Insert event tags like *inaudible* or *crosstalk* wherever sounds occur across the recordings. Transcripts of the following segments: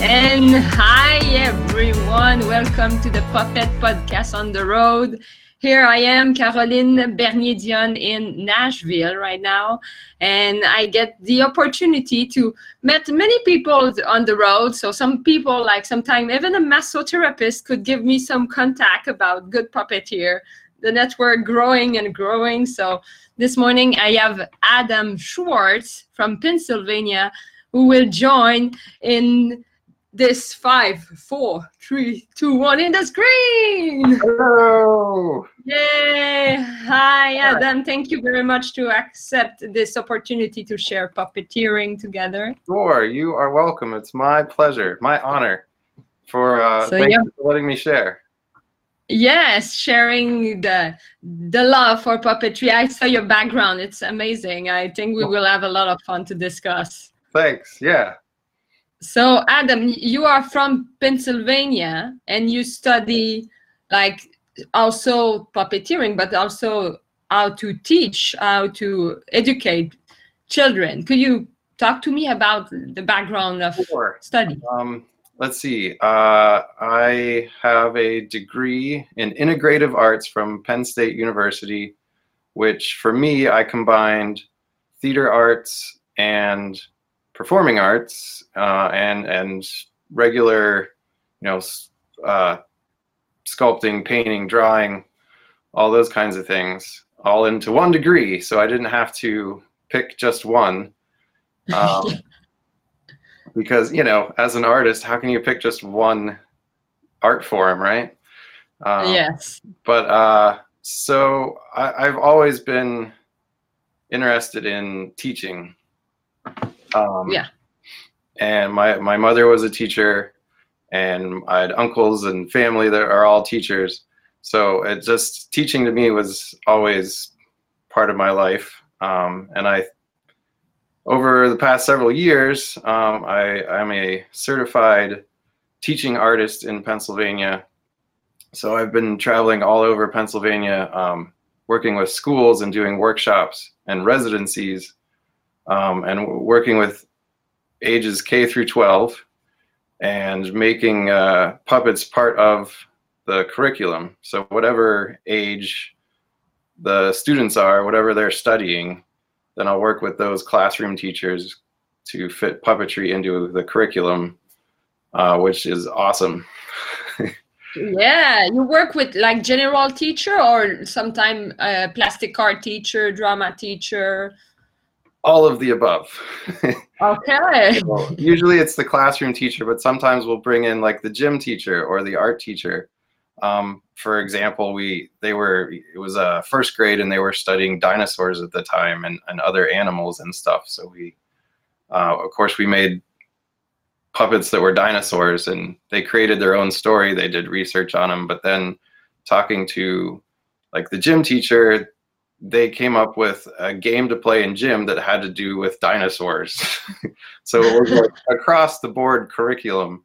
And hi, everyone. Welcome to the Puppet Podcast on the Road. Here I am, Caroline Bernier Dion in Nashville right now. And I get the opportunity to meet many people on the road. So some people, like sometimes even a massotherapist could give me some contact about good puppeteer. The network growing and growing. So this morning I have Adam Schwartz from Pennsylvania who will join in this five, four, three, two, one in the screen. Hello. Yay! Hi, Adam. Thank you very much to accept this opportunity to share puppeteering together. Sure, you are welcome. It's my pleasure, my honor for uh, So, yeah. for letting me share. Yes, sharing the the love for puppetry. I saw your background. It's amazing. I think we will have a lot of fun to discuss. Thanks. Yeah. So, Adam, you are from Pennsylvania and you study like also puppeteering, but also how to teach, how to educate children. Could you talk to me about the background of Sure. study? Um, let's see. Uh, I have a degree in integrative arts from Penn State University, which for me, I combined theater arts and performing arts uh, and and regular, you know, uh, sculpting, painting, drawing, all those kinds of things, all into one degree. So I didn't have to pick just one. *laughs* Um, because you know as an artist how can you pick just one art form right um, yes. but uh, so I, i've always been interested in teaching um, Yeah. and my, my mother was a teacher and i had uncles and family that are all teachers so it just teaching to me was always part of my life um, and i over the past several years, um, I, I'm a certified teaching artist in Pennsylvania. So I've been traveling all over Pennsylvania, um, working with schools and doing workshops and residencies, um, and working with ages K through 12, and making uh, puppets part of the curriculum. So whatever age the students are, whatever they're studying, then I'll work with those classroom teachers to fit puppetry into the curriculum, uh, which is awesome. *laughs* Yeah, you work with like general teacher or sometime uh, plastic art teacher, drama teacher. All of the above. Okay. *laughs* Usually it's the classroom teacher, but sometimes we'll bring in like the gym teacher or the art teacher. Um, for example, we they were it was uh, first grade and they were studying dinosaurs at the time and, and other animals and stuff. So we, uh, of course, we made puppets that were dinosaurs and they created their own story. They did research on them, but then talking to like the gym teacher, they came up with a game to play in gym that had to do with dinosaurs. *laughs* so it was like *laughs* across the board curriculum.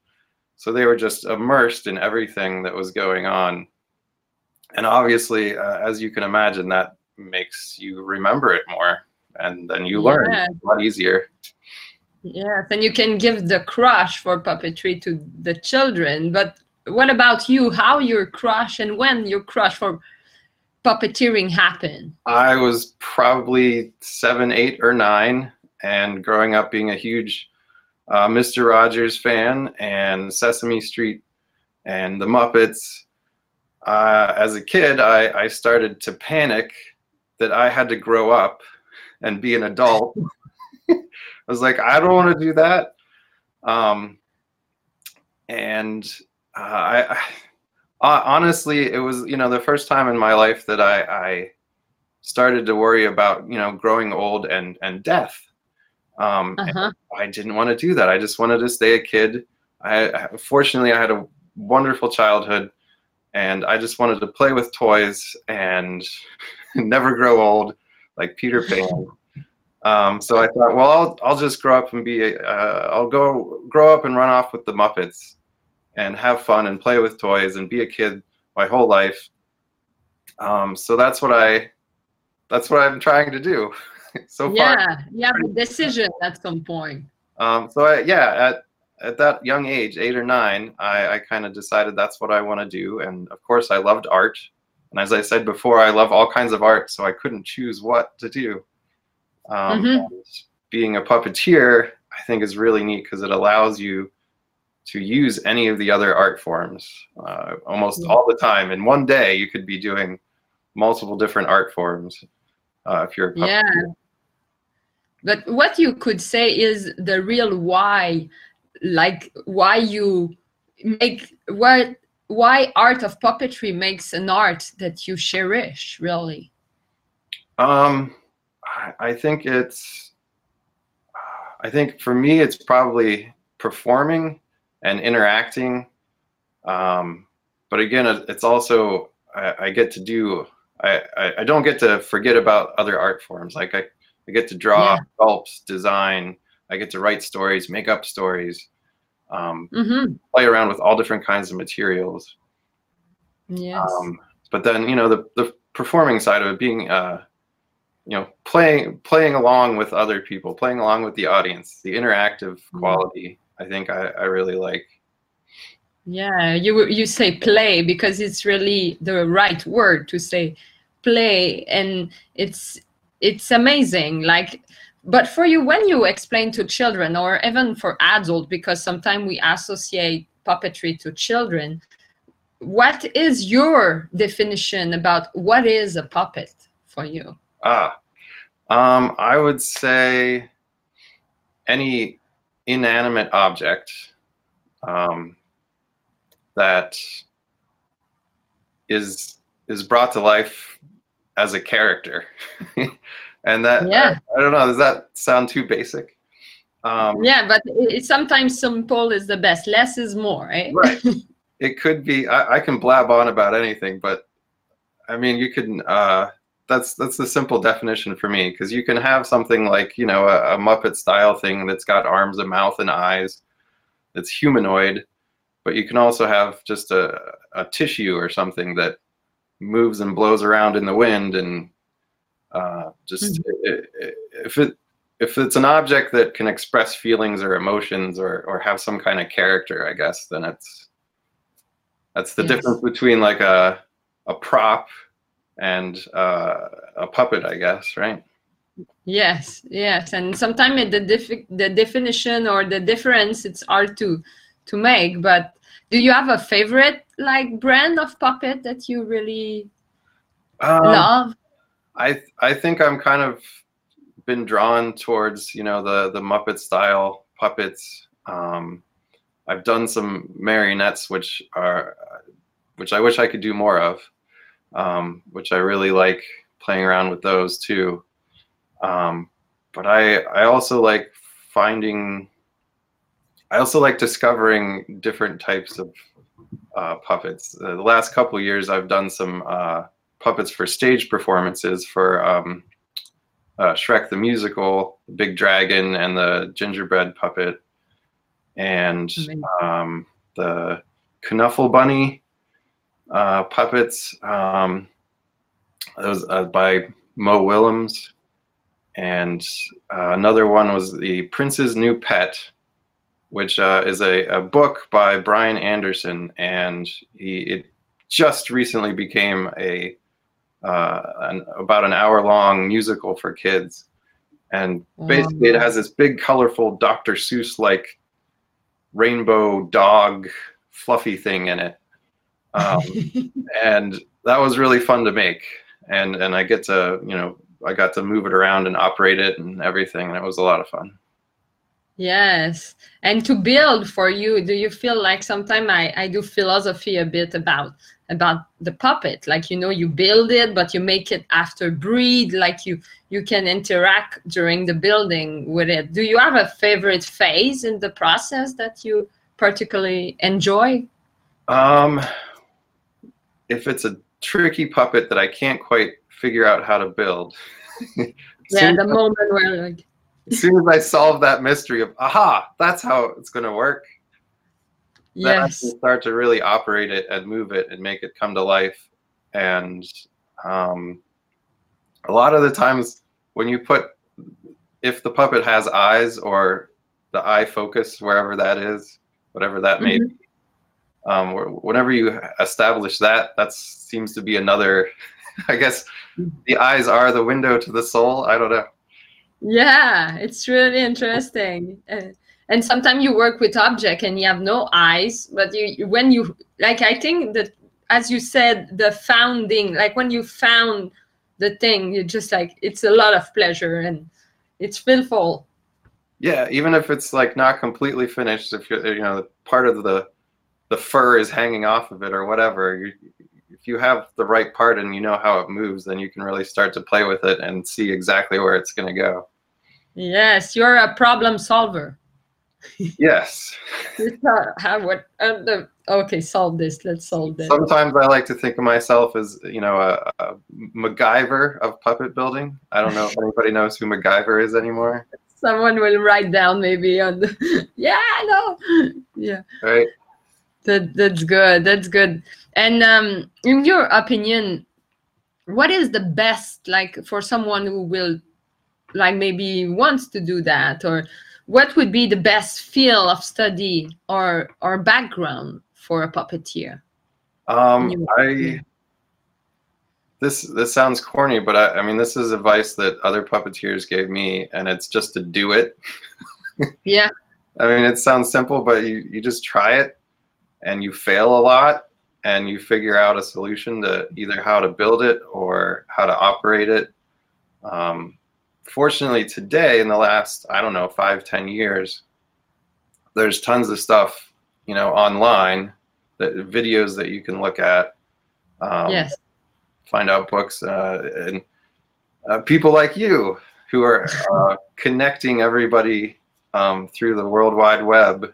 So they were just immersed in everything that was going on. And obviously, uh, as you can imagine, that makes you remember it more and then you learn Yeah. a lot easier. Yes, and you can give the crush for puppetry to the children. But what about you? How your crush and when your crush for puppeteering happened? I was probably seven, eight, or nine, and growing up being a huge uh, Mr. Rogers fan and Sesame Street and the Muppets. Uh, as a kid, I, I started to panic that I had to grow up and be an adult. *laughs* I was like, I don't want to do that. Um, and uh, I, I uh, honestly, it was you know the first time in my life that I, I started to worry about you know growing old and and death. Um, Uh-huh. I didn't want to do that. I just wanted to stay a kid. I I- fortunately I had a wonderful childhood, and I just wanted to play with toys and *laughs* never grow old like Peter *laughs* Pan. Um, so I thought, well, I'll I'll just grow up and be uh, I'll go grow up and run off with the Muppets and have fun and play with toys and be a kid my whole life. Um, so that's what I that's what I'm trying to do *laughs* so far. Yeah, you have a decision at some point. Um, so I, yeah, at at that young age, eight or nine, I, I kind of decided that's what I want to do. And of course, I loved art. And as I said before, I love all kinds of art, so I couldn't choose what to do. Um, Mhm. Being a puppeteer, I think, is really neat because it allows you to use any of the other art forms uh, almost Yeah. all the time. In one day, you could be doing multiple different art forms uh, if you're a Yeah. But what you could say is the real why, like why you make what why art of puppetry makes an art that you cherish, really. Um, I think it's. I think for me, it's probably performing and interacting. Um, but again, it's also I, I get to do. I, I I don't get to forget about other art forms. Like I, I get to draw, Yeah. sculpt, design. I get to write stories, make up stories, um, Mm-hmm. play around with all different kinds of materials. Yes. Um, but then you know the the performing side of it being uh, you know playing playing along with other people, playing along with the audience, the interactive Mm. quality. I think I, I really like. Yeah, you you say play because it's really the right word to say play and it's it's amazing like but for you when you explain to children or even for adults because sometimes we associate puppetry to children what is your definition about what is a puppet for you Ah, um, I would say any inanimate object um, that is is brought to life as a character, *laughs* and that Yeah. I, don't know. Does that sound too basic? Um, yeah but it, sometimes simple is the best less is more eh? Right. *laughs* It could be. I, I can blab on about anything, but I mean, you can. Uh, that's that's the simple definition for me because you can have something like you know a, a Muppet style thing that's got arms, and mouth, and eyes. That's humanoid, but you can also have just a a tissue or something that moves and blows around in the wind and uh, just i if it if it's an object that can express feelings or emotions or or have some kind of character, I guess then it's that's the Yes. difference between like a a prop and uh, a puppet, I guess, right? Yes, yes, and sometimes the def- the definition or the difference it's hard to to make. But do you have a favorite like brand of puppet that you really Um, love? I I think I'm kind of been drawn towards you know the the Muppet style puppets. Um, I've done some marionettes, which are which I wish I could do more of, um, which I really like playing around with those too. Um, but I I also like finding. I also like discovering different types of uh, puppets. Uh, the last couple years, I've done some uh, puppets for stage performances for um, uh, Shrek the Musical, the Big Dragon, and the Gingerbread Puppet, and um, the Knuffle Bunny uh, puppets. Um, those uh, by Mo Willems, and uh, another one was the Prince's New Pet, which uh, is a, a book by Brian Anderson, and he it just recently became a uh, an, about an hour long musical for kids. And basically, it has this big, colorful Dr. Seuss like rainbow dog fluffy thing in it. Um, and that was really fun to make. And, and I get to, you know, I got to move it around and operate it and everything. And it was a lot of fun. Yes, and to build for you, do you feel like sometimes I, I do philosophy a bit about about the puppet, like you know you build it, but you make it after breed, like you you can interact during the building with it. Do you have a favorite phase in the process that you particularly enjoy? Um, if it's a tricky puppet that I can't quite figure out how to build, *laughs* Yeah, the moment where like as soon as I solve that mystery of aha, that's how it's going to work, then I can start to really operate it and move it and make it come to life. And um, a lot of the times when you put, if the puppet has eyes or the eye focus wherever that is, whatever that may Mhm. be. Um, whenever you establish that, that seems to be another. *laughs* I guess the eyes are the window to the soul. I don't know. Yeah, it's really interesting. Uh, and sometimes you work with object and you have no eyes, but you when you like I think that as you said, the founding, like when you found the thing, you just like it's a lot of pleasure and it's fulful. Yeah, even if it's like not completely finished, if you're, you know part of the the fur is hanging off of it or whatever, you, if you have the right part and you know how it moves, then you can really start to play with it and see exactly where it's going to go. Yes, you're a problem solver. Yes. How what uh, okay, solve this. Let's solve this. Sometimes I like to think of myself as you know a, a MacGyver of puppet building. I don't know if *laughs* anybody knows who MacGyver is anymore, Someone will write down maybe on the *laughs* yeah, no. *laughs* Yeah. right? That that's good. That's good. And um, in your opinion, what is the best like for someone who will like maybe wants to do that, or what would be the best field of study or or background for a puppeteer? Um, I this this sounds corny, but I, I mean this is advice that other puppeteers gave me, and it's just to do it. *laughs* Yeah. I mean, it sounds simple, but you, you just try it and you fail a lot and you figure out a solution to either how to build it or how to operate it. Um, fortunately, today, in the last, I don't know, five, ten years, there's tons of stuff, you know, online, that videos that you can look at. Um, yes. find out books uh, and uh, people like you who are uh, connecting everybody um, through the World Wide Web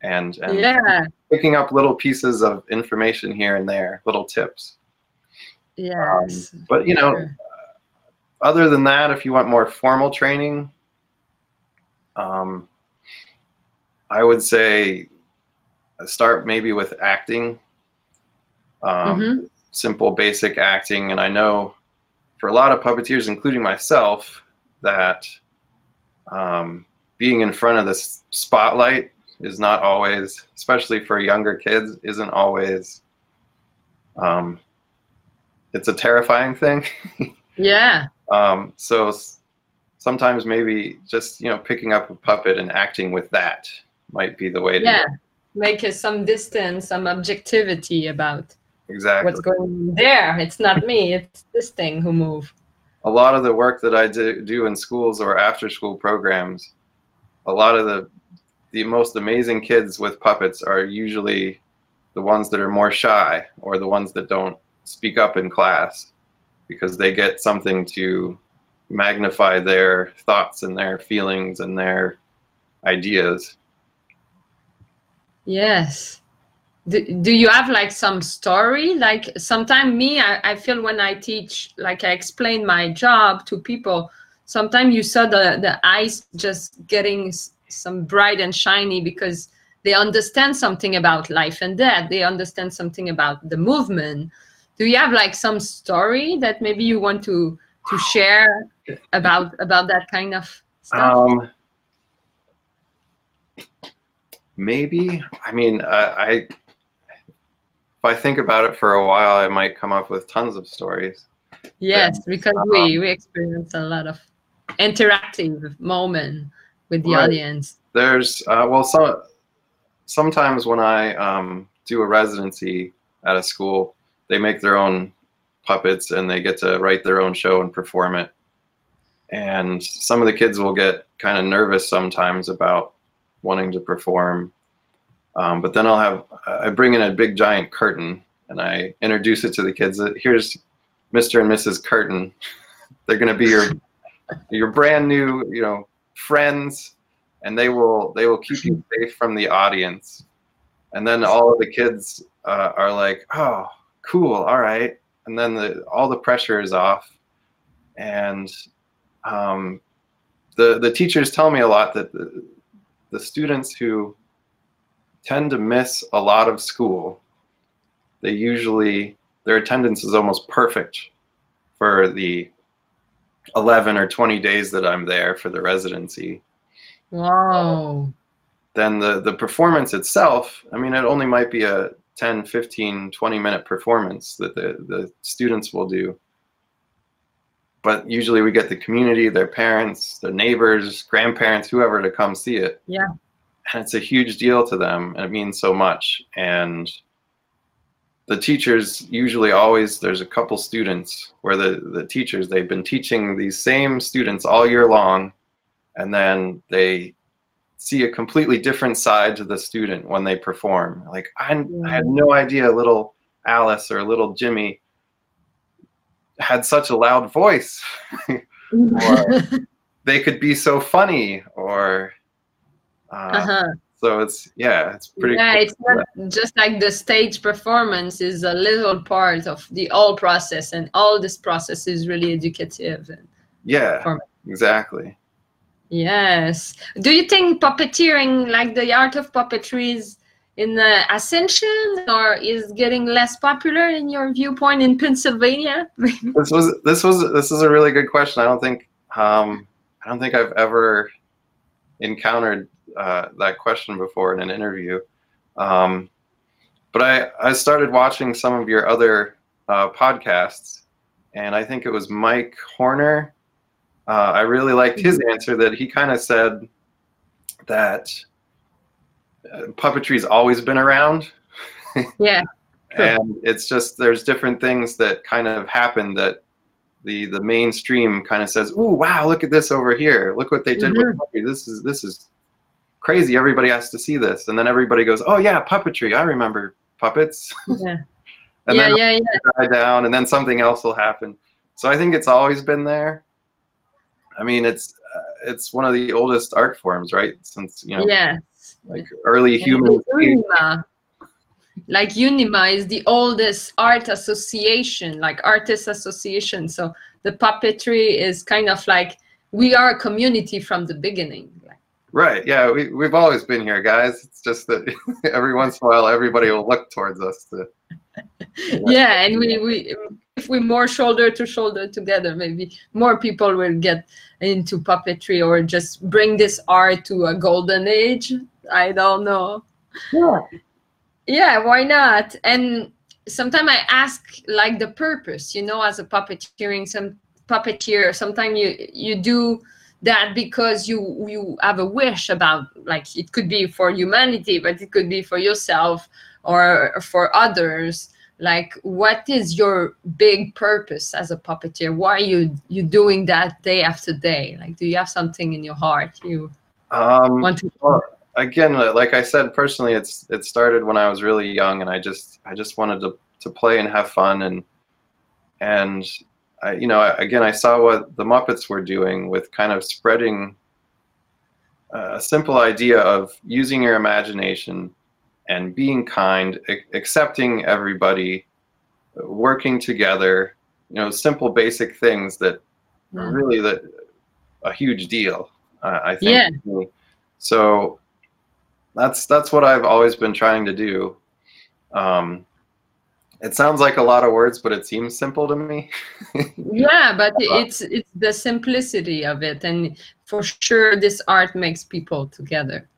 and, and Yeah. Picking up little pieces of information here and there, little tips. Yes. But you know, Sure. other than that, if you want more formal training, um, I would say start maybe with acting. Um, Mhm. simple basic acting and i know for a lot of puppeteers including myself that um, being in front of this spotlight is not always especially for younger kids isn't always um, it's a terrifying thing *laughs* Yeah. um, so sometimes maybe just you know picking up a puppet and acting with that might be the way to Yeah. go. Make uh, some distance, some objectivity about exactly what's going on there. It's not me. It's this thing who move. a lot of the work that I do, do in schools or after school programs, a lot of the the most amazing kids with puppets are usually the ones that are more shy or the ones that don't speak up in class because they get something to magnify their thoughts and their feelings and their ideas. Yes. Do, do you have like some story? Like sometimes me, I, I feel when I teach, like I explain my job to people, sometimes you saw the, the eyes just getting some bright and shiny because they understand something about life and death. They understand something about the movement. Do you have like some story that maybe you want to to share about about that kind of stuff? Um, maybe. I mean, I, I if I think about it for a while, I might come up with tons of stories. Yes, because we we experience a lot of interactive moment with the Right. audience. There's uh, well, some sometimes when I um, do a residency at a school, they make their own puppets and they get to write their own show and perform it. And some of the kids will get kind of nervous sometimes about wanting to perform. Um, but then I'll have I bring in a big giant curtain and I introduce it to the kids. that Here's Mr. and Mrs. Curtain. *laughs* They're going to be your your brand new, you know, friends and they will they will keep you *laughs* safe from the audience. And then all of the kids uh, are like oh cool all right. And then the all the pressure is off. And um, the the teachers tell me a lot that the, the students who tend to miss a lot of school they usually their attendance is almost perfect for the 11 or 20 days that I'm there for the residency Wow. then the the performance itself i mean it only might be a 10 15 20 minute performance that the the students will do but usually we get the community their parents their neighbors grandparents whoever to come see it Yeah. and it's a huge deal to them and it means so much and the teachers usually always there's a couple students where the the teachers they've been teaching these same students all year long and then they see a completely different side to the student when they perform. Like i, I had no idea little alice or little jimmy had such a loud voice. *laughs* Or they could be so funny or uh, uh-huh. So it's yeah it's pretty yeah cool. it's not just like the stage performance is a little part of the whole process and all this process is really educative and yeah exactly. Yes. Do you think puppeteering like the art of puppetry is in the ascension or is getting less popular in your viewpoint in pennsylvania? *laughs* This was this was this is a really good question. I don't think um i don't think i've ever encountered uh, that question before in an interview. Um but i i started watching some of your other uh, podcasts and i think it was mike horner. Uh, i really liked his answer that he kind of said that uh, puppetry's always been around. *laughs* Yeah and it's just there's different things that kind of happen that the the mainstream kind of says, "Oh wow, look at this over here! Look what they did with puppetry. This is this is crazy. Everybody has to see this." And then everybody goes, "Oh yeah, puppetry. I remember puppets." *laughs* yeah and yeah then yeah yeah die down, and then something else will happen. So I think it's always been there. I mean, it's uh, it's one of the oldest art forms, right? Since you know, yeah like early. Unima, like Unima is the oldest art association, like artist association. So the puppetry is kind of like we are a community from the beginning. Like, Right. Yeah, we we've always been here, guys. It's just that *laughs* every once in a while, everybody will look towards us. To, *laughs* yeah, and we, we if we more shoulder to shoulder together, maybe more people will get into puppetry or just bring this art to a golden age. I don't know. yeah. Yeah, why not? And sometimes I ask like the purpose, you know, as a puppeteering, some puppeteer, sometimes you you do that because you you have a wish about like it could be for humanity, but it could be for yourself or for others. Like what is your big purpose as a puppeteer? Why are you you doing that day after day? Like do you have something in your heart you Um, want to well, again, like I said, personally, it's it started when I was really young, and I just I just wanted to to play and have fun, and and I, you know, again, I saw what the Muppets were doing with kind of spreading a simple idea of using your imagination and being kind, accepting everybody, working together. You know, simple, basic things that are really the a huge deal. Uh, I think. Yeah. So that's that's what I've always been trying to do. Um, it sounds like a lot of words, but it seems simple to me. *laughs* yeah but it's it's the simplicity of it and for sure this art makes people together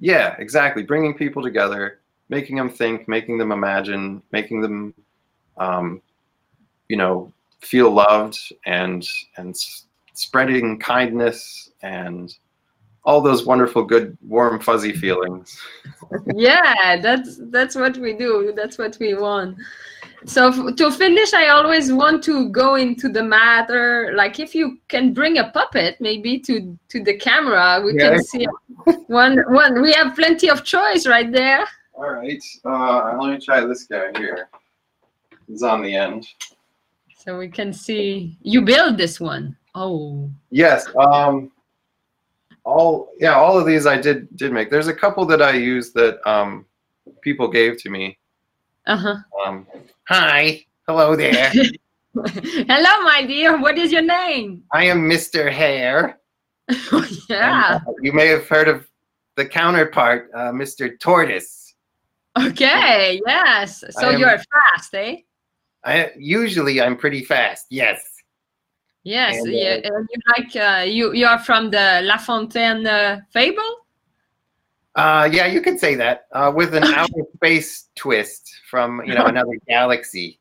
yeah, exactly. Bringing people together, making them think, making them imagine, making them, um, you know, feel loved, and and spreading kindness and all those wonderful, good, warm, fuzzy feelings. yeah that's that's what we do that's what we want so f- to finish i always want to go into the matter like if you can bring a puppet maybe to to the camera we Yeah. can see one one we have plenty of choice right there All right, uh, let me try this guy here. He's on the end. so we can see you build this one. Oh Yes. Um, all yeah, all of these I did did make. There's a couple that I used that um, people gave to me. uh-huh Um, hi, hello there. *laughs* hello my dear what is your name I am Mr. Hare. *laughs* yeah And, uh, you may have heard of the counterpart, uh, Mr. Tortoise. okay yes so am- you're fast eh I usually I'm pretty fast. Yes. Yes, And, uh, and you like uh, you you are from the La Fontaine uh, fable. Uh, yeah, you could say that uh, with an *laughs* outer space twist from you know another *laughs* galaxy.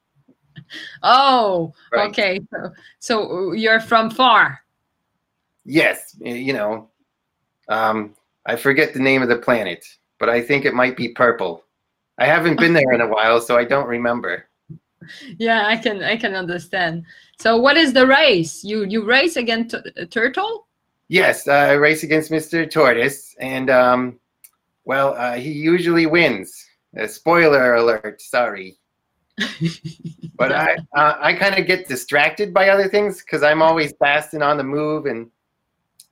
Oh, Right. okay. So, so you're from far. Yes, you know, um, I forget the name of the planet, but I think it might be purple. I haven't been there in a *laughs* while, so I don't remember. *laughs* Yeah, I can I can understand. So, what is the race? You you race against a turtle? Yes, uh, I race against Mr. Tortoise, and um, well, uh, he usually wins. Uh, spoiler alert! Sorry, *laughs* but I uh, I kind of get distracted by other things because I'm always fast and on the move, and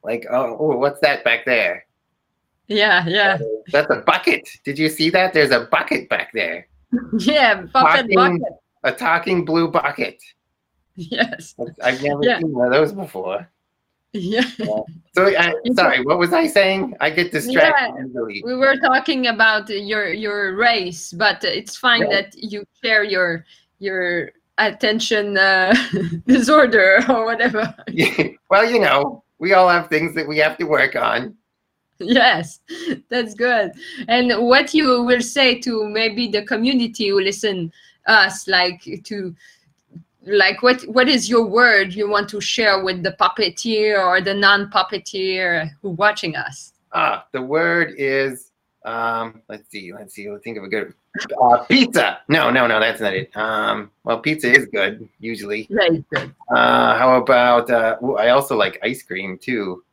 like, oh, oh, what's that back there? Yeah, yeah, That's a bucket. Did you see that? There's a bucket back there. *laughs* yeah. Talking- bucket. A talking blue bucket. Yes. I've never Yeah. seen one of those before. Yeah. So, I, *laughs* sorry, what was I saying? I get distracted Yeah. easily. We were talking about your your race, but it's fine that you share your your attention uh, *laughs* disorder or whatever. *laughs* well, you know, we all have things that we have to work on. yes, that's good. And what you will say to maybe the community who listen us, like to like what what is your word you want to share with the puppeteer or the non-puppeteer who watching us? Ah, the word is um. Let's see. Let's see. Let's think of a good uh, pizza. No, no, no, that's not it. Um. Well, pizza is good usually. Very good. Uh, how about? Uh, ooh, I also like ice cream too,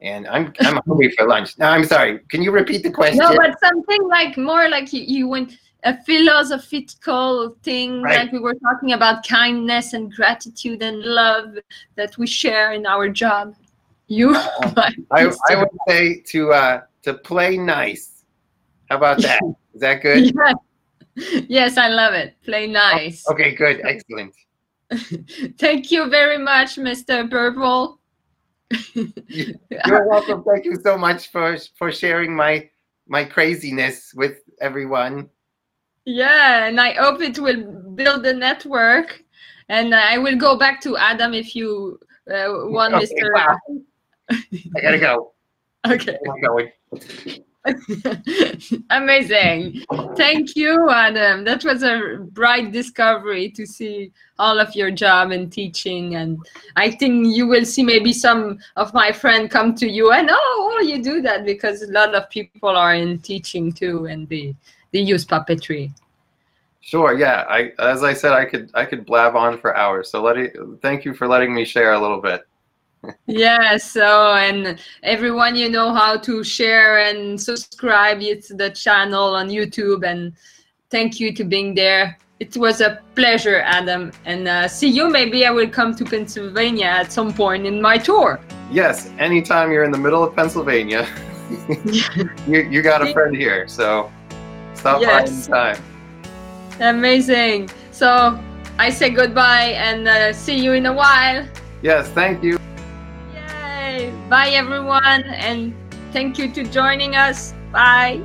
and I'm I'm hungry for lunch. No, I'm sorry. Can you repeat the question? No, but something like more like you, you went a philosophical thing, Right. like we were talking about kindness and gratitude and love that we share in our job. You, *laughs* I, I would say to uh to play nice. How about that? *laughs* Is that good? yes. yes, I love it. Play nice. Okay, good, excellent. *laughs* Thank you very much, Mr. Purple. You're welcome. Thank you so much for for sharing my my craziness with everyone. Yeah, and I hope it will build a network. And I will go back to Adam if you uh, want, Okay, Mr. wow. I gotta go. *laughs* Okay. I'm going. *laughs* Amazing. Thank you, Adam. That was a bright discovery to see all of your job and teaching. And I think you will see maybe some of my friends come to you and, oh, oh, you do that because a lot of people are in teaching too and they, they use puppetry. Sure. Yeah. I as I said, I could I could blab on for hours. So let it, thank you for letting me share a little bit. *laughs* yeah so and everyone you know how to share and subscribe to the channel on youtube and thank you to being there it was a pleasure adam and uh, see you maybe i will come to pennsylvania at some point in my tour Yes. Anytime you're in the middle of Pennsylvania, *laughs* you you got a *laughs* friend here. So stop Yes. anytime. amazing so i say goodbye and uh, see you in a while Yes. Thank you. yay bye everyone and thank you to joining us bye